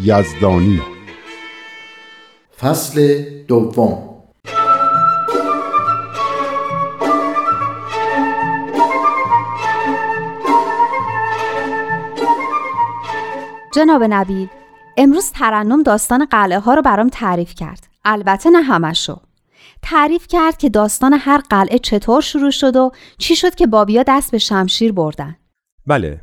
یزدانی. فصل دوم. جناب نبیل امروز ترنم داستان قلعه ها رو برام تعریف کرد. البته نه همشو تعریف کرد که داستان هر قلعه چطور شروع شد و چی شد که بابیا دست به شمشیر بردن. بله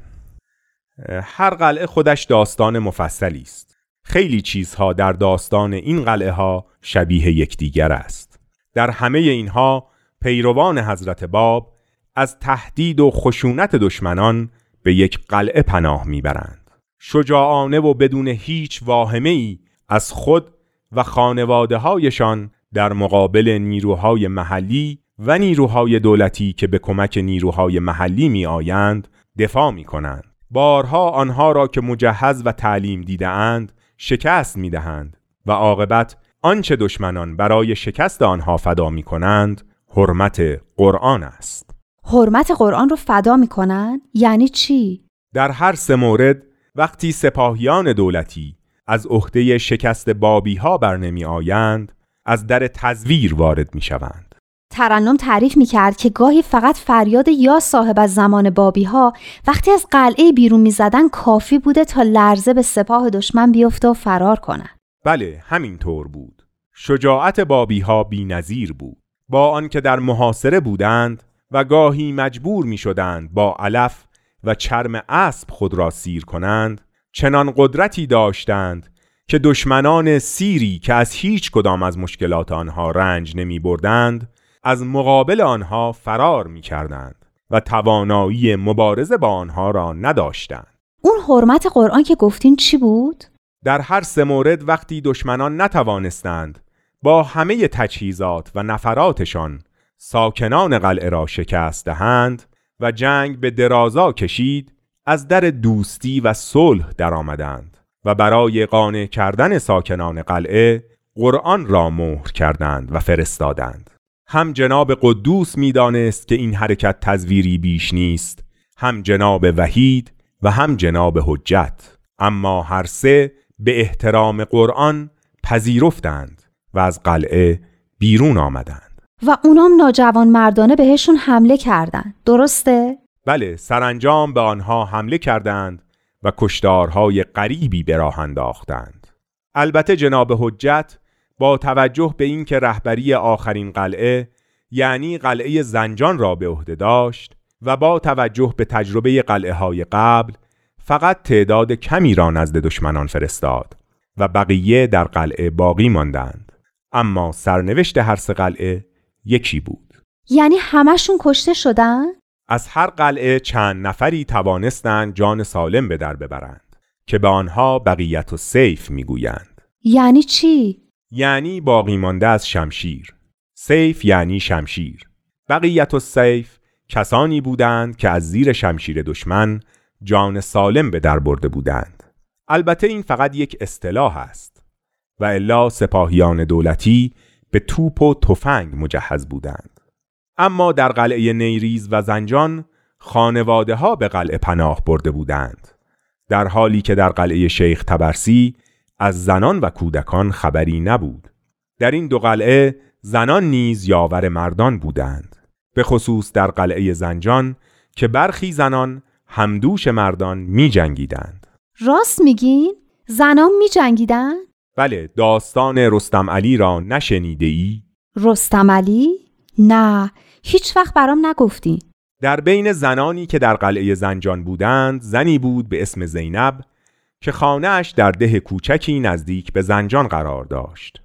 هر قلعه خودش داستان مفصلی است. خیلی چیزها در داستان این قلعه ها شبیه یکدیگر است. در همه اینها پیروان حضرت باب از تهدید و خشونت دشمنان به یک قلعه پناه می‌برند. شجاعانه و بدون هیچ واهمه ای از خود و خانواده هایشان در مقابل نیروهای محلی و نیروهای دولتی که به کمک نیروهای محلی می آیند دفاع می کنند. بارها آنها را که مجهز و تعلیم دیده اند شکست می دهند و عاقبت آنچه دشمنان برای شکست آنها فدا می کنند حرمت قرآن است. حرمت قرآن رو فدا می‌کنن یعنی چی در هر سه مورد وقتی سپاهیان دولتی از عهده شکست بابی ها بر نمی آیند از در تزویر وارد می شوند. ترنم تعریف می‌کرد که گاهی فقط فریاد یا صاحب از زمان بابی ها وقتی از قلعه بیرون می‌زدن کافی بوده تا لرزه به سپاه دشمن بیفته و فرار کنن بله همین طور بود. شجاعت بابی ها بی بود. با آنکه در محاصره بودند و گاهی مجبور می شدند با علف و چرم اسب خود را سیر کنند چنان قدرتی داشتند که دشمنان سیری که از هیچ کدام از مشکلات آنها رنج نمی بردند از مقابل آنها فرار می کردند و توانایی مبارزه با آنها را نداشتند. اون حرمت قرآن که گفتین چی بود در هر سه مورد وقتی دشمنان نتوانستند با همه تجهیزات و نفراتشان ساکنان قلعه را شکست دهند و جنگ به درازا کشید از در دوستی و صلح درآمدند و برای قانع کردن ساکنان قلعه قرآن را مهر کردند و فرستادند هم جناب قدوس می‌دانست که این حرکت تزویری بیش نیست هم جناب وحید و هم جناب حجت. اما هر سه به احترام قرآن پذیرفتند و از قلعه بیرون آمدند. و اونام ناجوان مردانه بهشون حمله کردن درسته؟ بله سرانجام به آنها حمله کردند و کشتارهای غریبی به راه انداختند. البته جناب حجت با توجه به اینکه رهبری آخرین قلعه یعنی قلعه زنجان را به عهده داشت و با توجه به تجربه قلعه های قبل فقط تعداد کمی را نزد دشمنان فرستاد و بقیه در قلعه باقی ماندند. اما سرنوشت هر سه قلعه یکی بود. یعنی همشون کشته شدن؟ از هر قلعه چند نفری توانستند جان سالم به در ببرند که به آنها بقیت و سیف می‌گویند. یعنی چی؟ یعنی باقی مانده از شمشیر. سیف یعنی شمشیر. بقیت و سیف کسانی بودند که از زیر شمشیر دشمن جان سالم به در برده بودند. البته این فقط یک اصطلاح است و الا سپاهیان دولتی به توپ و تفنگ مجهز بودند. اما در قلعه نیریز و زنجان خانواده ها به قلعه پناه برده بودند. در حالی که در قلعه شیخ تبرسی از زنان و کودکان خبری نبود در این دو قلعه زنان نیز یاور مردان بودند به خصوص در قلعه زنجان که برخی زنان همدوش مردان می جنگیدند. راست میگین؟ زنان می جنگیدن؟ بله داستان رستم علی را نشنیده ای؟ رستم علی؟ نه هیچ وقت برام نگفتی در بین زنانی که در قلعه زنجان بودند زنی بود به اسم زینب که خانهاش در ده کوچکی نزدیک به زنجان قرار داشت.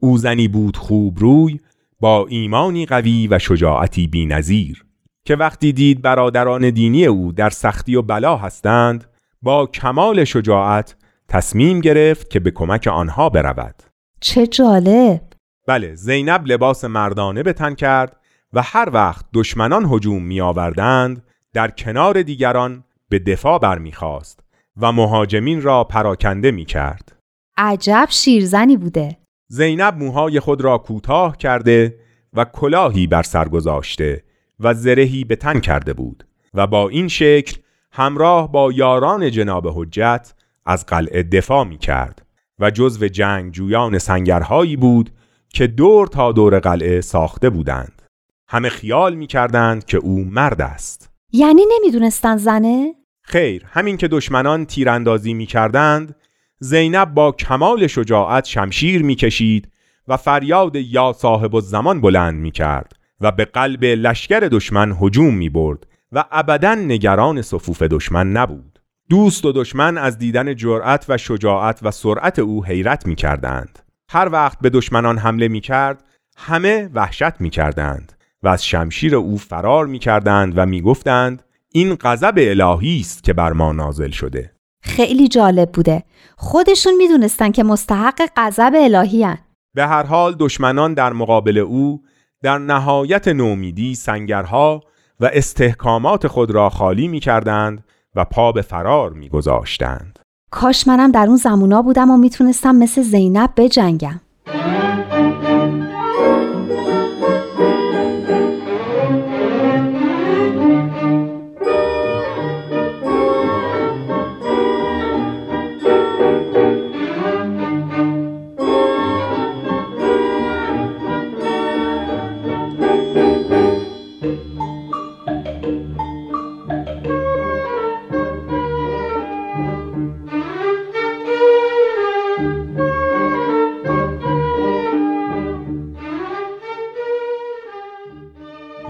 او زنی بود خوب روی با ایمانی قوی و شجاعتی بینظیر که وقتی دید برادران دینی او در سختی و بلا هستند با کمال شجاعت تصمیم گرفت که به کمک آنها برود. چه جالب! بله زینب لباس مردانه به تن کرد و هر وقت دشمنان هجوم می آوردند در کنار دیگران به دفاع برمیخواست و مهاجمین را پراکنده می کرد. عجب شیرزنی بوده زینب موهای خود را کوتاه کرده و کلاهی بر سر گذاشته و زرهی به تن کرده بود و با این شکل همراه با یاران جناب حجت از قلعه دفاع می کرد و جزو جنگجویان سنگرهایی بود که دور تا دور قلعه ساخته بودند همه خیال می کردند که او مرد است یعنی نمی‌دونستن زنه؟ خیر همین که دشمنان تیراندازی می کردند زینب با کمال شجاعت شمشیر می کشید و فریاد یا صاحب الزمان بلند می کرد و به قلب لشکر دشمن هجوم می برد و ابدا نگران صفوف دشمن نبود. دوست و دشمن از دیدن جرأت و شجاعت و سرعت او حیرت می کردند هر وقت به دشمنان حمله می کرد همه وحشت می کردند و از شمشیر او فرار می کردند و می گفتند این غضب الهی است که بر ما نازل شده خیلی جالب بوده خودشون می‌دونستن که مستحق غضب الهی هن. به هر حال دشمنان در مقابل او در نهایت نومیدی سنگرها و استحکامات خود را خالی می کردند و پا به فرار می گذاشتند. کاش منم در اون زمونا بودم و می‌تونستم مثل زینب بجنگم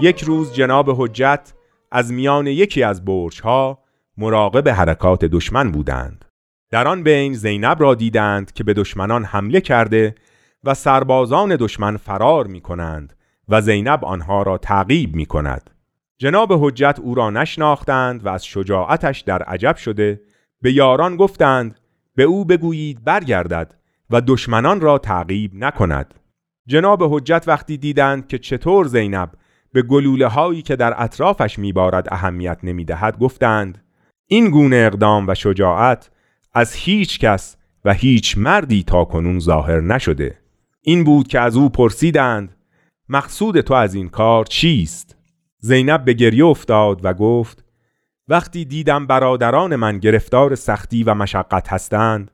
یک روز جناب حجت از میان یکی از برجها مراقب حرکات دشمن بودند. در آن بین زینب را دیدند که به دشمنان حمله کرده و سربازان دشمن فرار می کنند و زینب آنها را تعقیب می کند. جناب حجت او را نشناختند و از شجاعتش در عجب شده به یاران گفتند به او بگویید برگردد و دشمنان را تعقیب نکند. جناب حجت وقتی دیدند که چطور زینب به گلوله هایی که در اطرافش میبارد اهمیت نمی‌دهد گفتند این گونه اقدام و شجاعت از هیچ کس و هیچ مردی تا کنون ظاهر نشده. این بود که از او پرسیدند مقصود تو از این کار چیست؟ زینب به گریه افتاد و گفت وقتی دیدم برادران من گرفتار سختی و مشقت هستند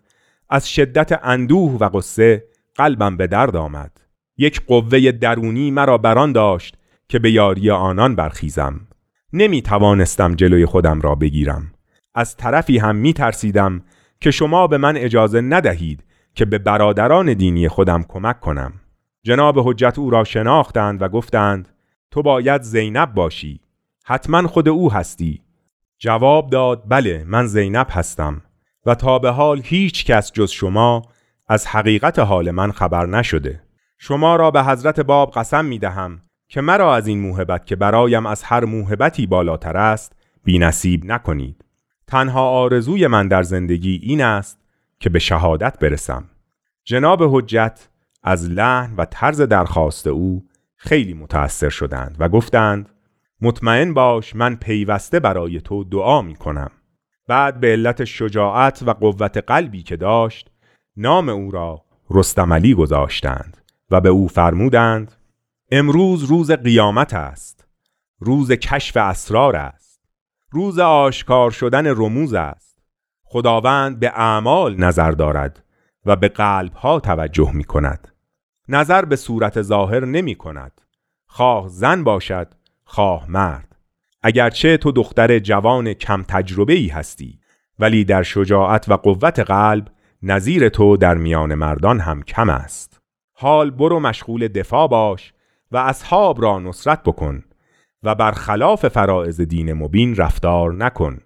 از شدت اندوه و قصه قلبم به درد آمد. یک قوه درونی مرا بران داشت که به یاری آنان برخیزم. نمی توانستم جلوی خودم را بگیرم. از طرفی هم می ترسیدم که شما به من اجازه ندهید که به برادران دینی خودم کمک کنم. جناب حجت او را شناختند و گفتند تو باید زینب باشی. حتما خود او هستی. جواب داد بله من زینب هستم. و تا به حال هیچ کس جز شما از حقیقت حال من خبر نشده. شما را به حضرت باب قسم می دهم که مرا از این موهبت که برایم از هر موهبتی بالاتر است بی نصیب نکنید. تنها آرزوی من در زندگی این است که به شهادت برسم. جناب حجت از لحن و طرز درخواست او خیلی متأثر شدند و گفتند مطمئن باش من پیوسته برای تو دعا می کنم بعد به علت شجاعت و قوت قلبی که داشت نام او را رستملی گذاشتند و به او فرمودند امروز روز قیامت است. روز کشف اسرار است. روز آشکار شدن رموز است. خداوند به اعمال نظر دارد و به قلب ها توجه می کند. نظر به صورت ظاهر نمی کند. خواه زن باشد خواه مرد. اگرچه تو دختر جوان کم تجربه ای هستی ولی در شجاعت و قوت قلب نظیر تو در میان مردان هم کم است. حال برو مشغول دفاع باش و اصحاب را نصرت بکن و برخلاف فرائض دین مبین رفتار نکن.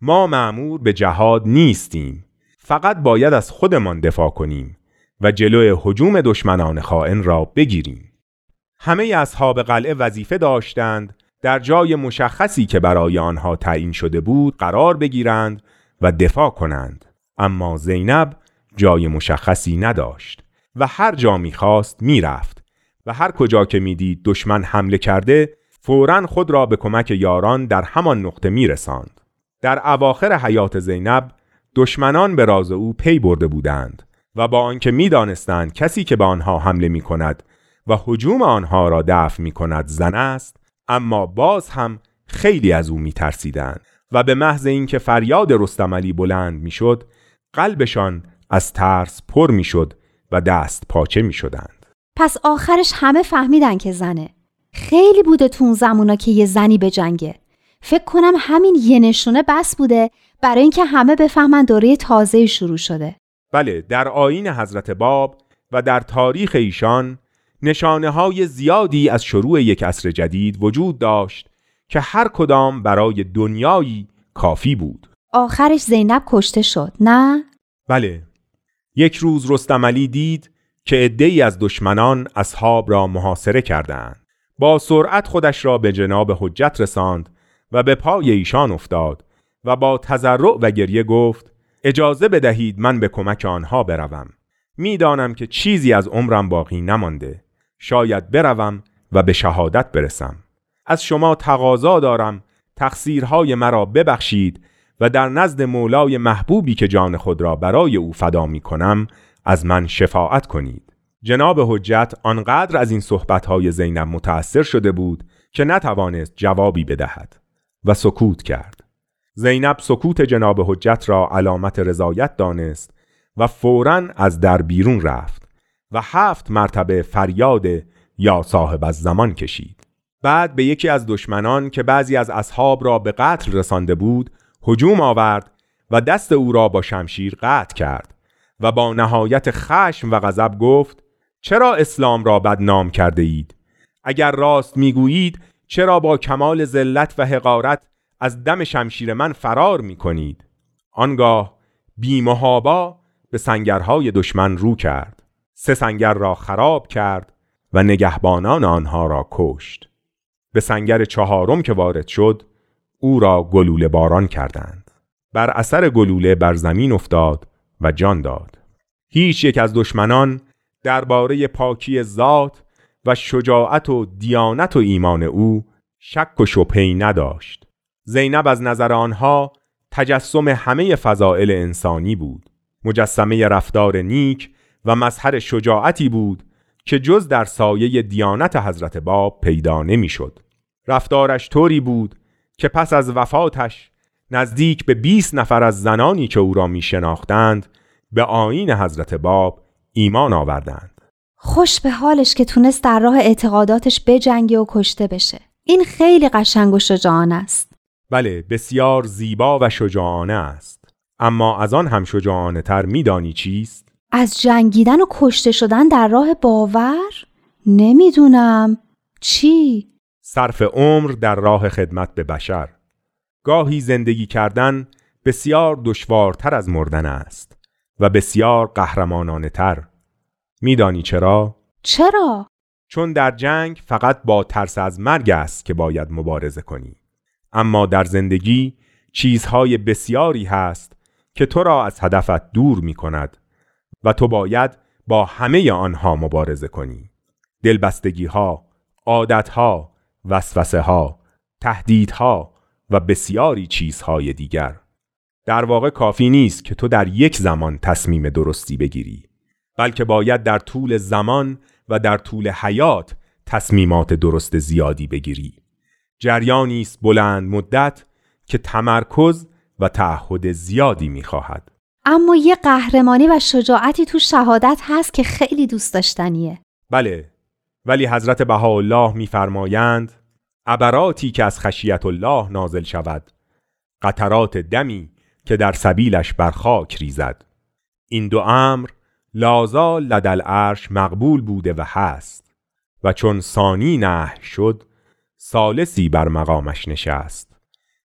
ما معمور به جهاد نیستیم. فقط باید از خودمان دفاع کنیم و جلوی حجوم دشمنان خائن را بگیریم. همه اصحاب قلعه وظیفه داشتند در جای مشخصی که برای آنها تعیین شده بود قرار بگیرند و دفاع کنند. اما زینب جای مشخصی نداشت و هر جا می‌خواست می‌رفت. و هر کجا که می‌دید دشمن حمله کرده فورا خود را به کمک یاران در همان نقطه میرساند در اواخر حیات زینب دشمنان به راز او پی برده بودند و با آنکه می‌دانستند کسی که به آنها حمله می کند و حجوم آنها را دفع می کند زن است اما باز هم خیلی از او می ترسیدند و به محض اینکه فریاد رستم علی بلند می قلبشان از ترس پر می و دست پاچه می شدند. پس آخرش همه فهمیدن که زنه. خیلی بوده تو اون زمونا که یه زنی به جنگه. فکر کنم همین یه نشونه بس بوده برای اینکه همه بفهمن دوره تازه شروع شده. بله در آین حضرت باب و در تاریخ ایشان نشانه های زیادی از شروع یک عصر جدید وجود داشت که هر کدام برای دنیایی کافی بود. آخرش زینب کشته شد نه؟ بله. یک روز رستم علی دید که عدهای از دشمنان اصحاب را محاصره کردند. با سرعت خودش را به جناب حجت رساند و به پای ایشان افتاد و با تذرع و گریه گفت اجازه بدهید من به کمک آنها بروم. می‌دانم که چیزی از عمرم باقی نمانده. شاید بروم و به شهادت برسم. از شما تقاضا دارم. تقصیرهای مرا ببخشید و در نزد مولای محبوبی که جان خود را برای او فدا می کنم از من شفاعت کنید. جناب حجت آنقدر از این صحبتهای زینب متأثر شده بود که نتوانست جوابی بدهد و سکوت کرد. زینب سکوت جناب حجت را علامت رضایت دانست و فورا از در بیرون رفت و هفت مرتبه فریاد یا صاحب از زمان کشید. بعد به یکی از دشمنان که بعضی از اصحاب را به قتل رسانده بود هجوم آورد و دست او را با شمشیر قطع کرد. و با نهایت خشم و غضب گفت چرا اسلام را بدنام کرده اید اگر راست می‌گویید چرا با کمال ذلت و حقارت از دم شمشیر من فرار می کنید آنگاه بیمهابا به سنگرهای دشمن رو کرد. سه سنگر را خراب کرد و نگهبانان آنها را کشت. به سنگر چهارم که وارد شد او را گلوله باران کردند. بر اثر گلوله بر زمین افتاد و جان داد. هیچ یک از دشمنان درباره پاکی ذات و شجاعت و دیانت و ایمان او شک و شبهی نداشت. زینب از نظر آنها تجسم همه فضائل انسانی بود. مجسمه رفتار نیک و مظهر شجاعتی بود که جز در سایه دیانت حضرت باب پیدا نمی‌شد. رفتارش طوری بود که پس از وفاتش نزدیک به 20 نفر از زنانی که او را می شناختند به آین حضرت باب ایمان آوردند خوش به حالش که تونست در راه اعتقاداتش بجنگه و کشته بشه این خیلی قشنگ و شجاعانه است بله بسیار زیبا و شجاعانه است اما از آن هم شجاعانه تر میدانی چیست؟ از جنگیدن و کشته شدن در راه باور؟ نمی‌دونم چی؟ صرف عمر در راه خدمت به بشر گاهی زندگی کردن بسیار دشوارتر از مردن است و بسیار قهرمانانه تر میدانی چرا؟ چرا؟ چون در جنگ فقط با ترس از مرگ است که باید مبارزه کنی اما در زندگی چیزهای بسیاری هست که تو را از هدفت دور می کند و تو باید با همه آنها مبارزه کنی دلبستگی ها، عادت ها، وسوسه ها، تهدیدها و بسیاری چیزهای دیگر. در واقع کافی نیست که تو در یک زمان تصمیم درستی بگیری بلکه باید در طول زمان و در طول حیات تصمیمات درست زیادی بگیری. جریانی است بلند مدت که تمرکز و تعهد زیادی می‌خواهد. اما یه قهرمانی و شجاعتی تو شهادت هست که خیلی دوست داشتنیه. بله ولی حضرت بهاءالله میفرمایند عبراتی که از خشیت الله نازل شود قطرات دمی که در سبیلش بر خاک ریزد. این دو امر لازال لدل عرش مقبول بوده و هست و چون ثانی نه شد سالسی بر مقامش نشست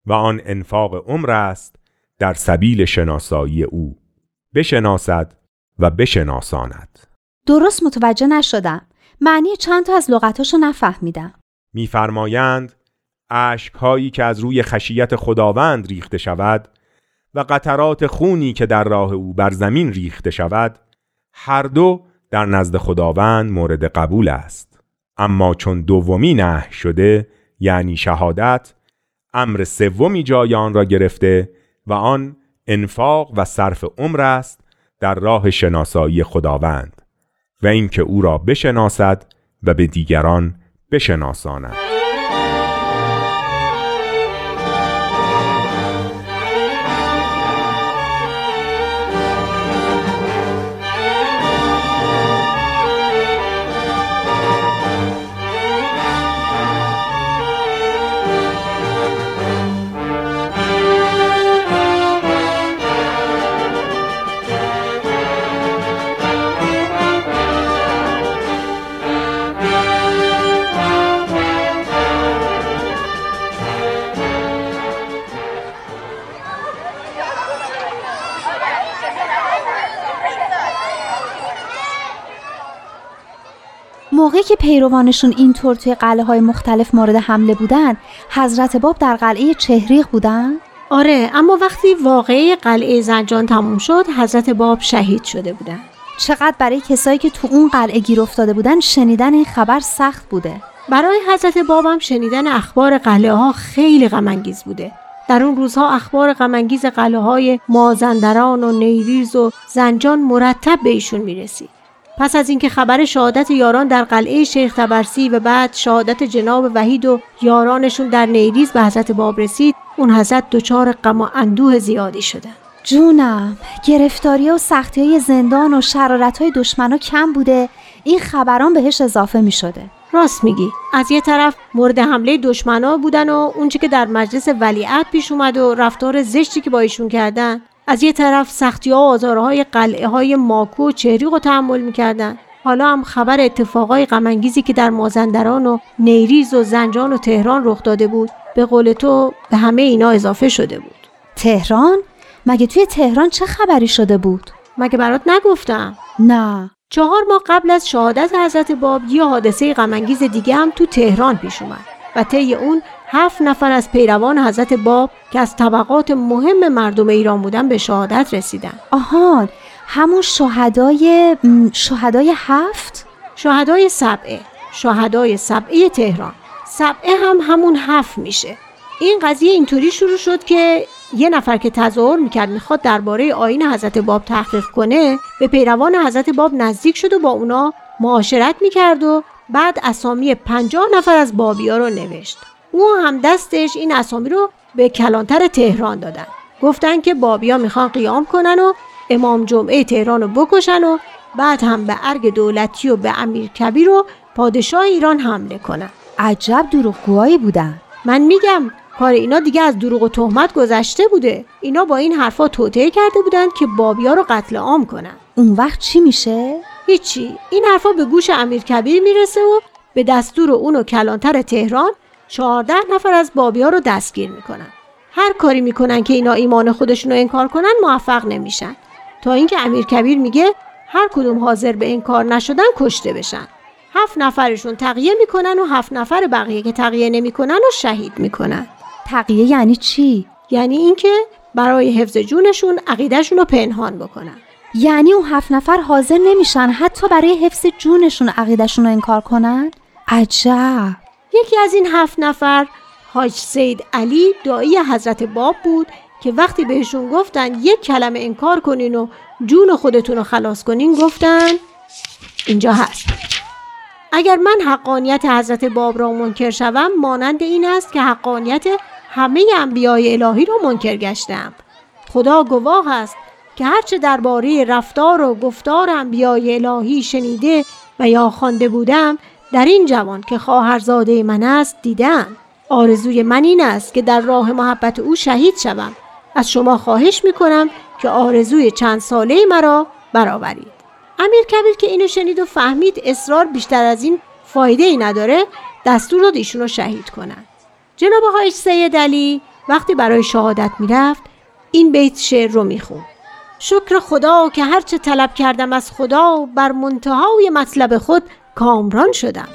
و آن انفاق عمر است در سبیل شناسایی او. بشناسد و بشناساند. درست متوجه نشدم. معنی چند تا از لغتاشو نفهمیدم. میفرمایند هایی که از روی خشیت خداوند ریخته شود و قطرات خونی که در راه او بر زمین ریخته شود هر دو در نزد خداوند مورد قبول است. اما چون دومی نه شده یعنی شهادت امر سومی جای آن را گرفته و آن انفاق و صرف عمر است در راه شناسایی خداوند و اینکه او را بشناسد و به دیگران بشناساند. موقعی که پیروانشون اینطور توی قلعه های مختلف مورد حمله بودن حضرت باب در قلعه چهریق بودن؟ آره اما وقتی واقعه قلعه زنجان تموم شد حضرت باب شهید شده بودن. چقدر برای کسایی که تو اون قلعه گیر افتاده بودن شنیدن این خبر سخت بوده؟ برای حضرت بابم شنیدن اخبار قلعه ها خیلی غمانگیز بوده. در اون روزها اخبار غمانگیز قلعه های مازندران و نیریز و زنجان مرتب به ایشون می‌رسید. پس از اینکه خبر شهادت یاران در قلعه شیخ تبرسی و بعد شهادت جناب وحید و یارانشون در نیریز به حضرت باب رسید اون حضرت دچار غم و اندوه زیادی شدن جونم گرفتاری و سختی های زندان و شرارت های دشمنا کم بوده. این خبران بهش اضافه می شده راست میگی. از یه طرف مورد حمله دشمنا بودن و اونچه که در مجلس ولیعت پیش اومد و رفتار زشتی که با ایشون کردن. از یه طرف سختی ها و آزارهای قلعه های ماکو و چهریق رو تحمل می‌کردن. حالا هم خبر اتفاقای غمانگیزی که در مازندران و نیریز و زنجان و تهران رخ داده بود به قول تو به همه اینا اضافه شده بود. تهران؟ مگه توی تهران چه خبری شده بود؟ مگه برات نگفتم؟ نه. چهار ماه قبل از شهادت حضرت باب یه حادثه غمانگیز دیگه هم تو تهران پیش اومد و طی اون هفت نفر از پیروان حضرت باب که از طبقات مهم مردم ایران بودن به شهادت رسیدن. آهان همون شهدای شهدای هفت؟ شهدای سبعه شهدای سبعه تهران. سبعه هم همون هفت میشه. این قضیه اینطوری شروع شد که یه نفر که تظاهر می‌کرد می‌خواد درباره آین حضرت باب تحقیق کنه به پیروان حضرت باب نزدیک شد و با اونا معاشرت می‌کرد و بعد اسامی پنجاه نفر از بابی ها رو نوشت. او هم دستش این اسامی رو به کلانتر تهران دادن. گفتن که بابیا می‌خوان قیام کنن و امام جمعه تهران رو بکشن و بعد هم به ارگ دولتی و به امیر کبیر و پادشاه ایران حمله کنن. عجب دروغگوهایی بودن. من میگم کار اینا دیگه از دروغ و تهمت گذشته بوده. اینا با این حرفا توطعه کرده بودن که بابیا رو قتل عام کنن. اون وقت چی میشه؟ هیچی. این حرفا به گوش امیر کبیر می‌رسه و به دستور اون و کلانتر تهران چهارده نفر از بابی ها رو دستگیر می‌کنن. هر کاری می‌کنن که اینا ایمان خودشون رو انکار کنن موفق نمیشن. تا اینکه امیر کبیر میگه هر کدوم حاضر به این کار نشدن کشته بشن. هفت نفرشون تقیه می‌کنن و هفت نفر بقیه که تقیه نمی‌کنن و شهید می‌کنن. تقیه یعنی چی؟ یعنی اینکه برای حفظ جونشون عقیدهشون رو پنهان بکنن. یعنی اون هفت نفر حاضر نمیشن حتی برای حفظ جونشون عقیدهشون رو انکار کنن؟ عجب! یکی از این هفت نفر حاج سید علی دایی حضرت باب بود که وقتی بهشون گفتن یک کلمه انکار کنین و جون خودتون رو خلاص کنین گفتن اینجا هست. اگر من حقانیت حضرت باب را منکر شوم مانند این است که حقانیت همه انبیای الهی را منکر گشتم. خدا گواه است که هرچه درباره رفتار و گفتار انبیای الهی شنیده و یا خوانده بودم در این جوان که خواهرزاده من است دیدن آرزوی من این است که در راه محبت او شهید شوم. از شما خواهش می کنم که آرزوی چند ساله مرا برآورید. امیر کبیر که اینو شنید و فهمید اصرار بیشتر از این فایده ای نداره دستور داد ایشون رو شهید کنن جناب آقای سید علی وقتی برای شهادت می‌رفت این بیت شعر رو میخون. شکر خدا که هرچه طلب کردم از خدا بر منتهای مطلب خود کامران شدم.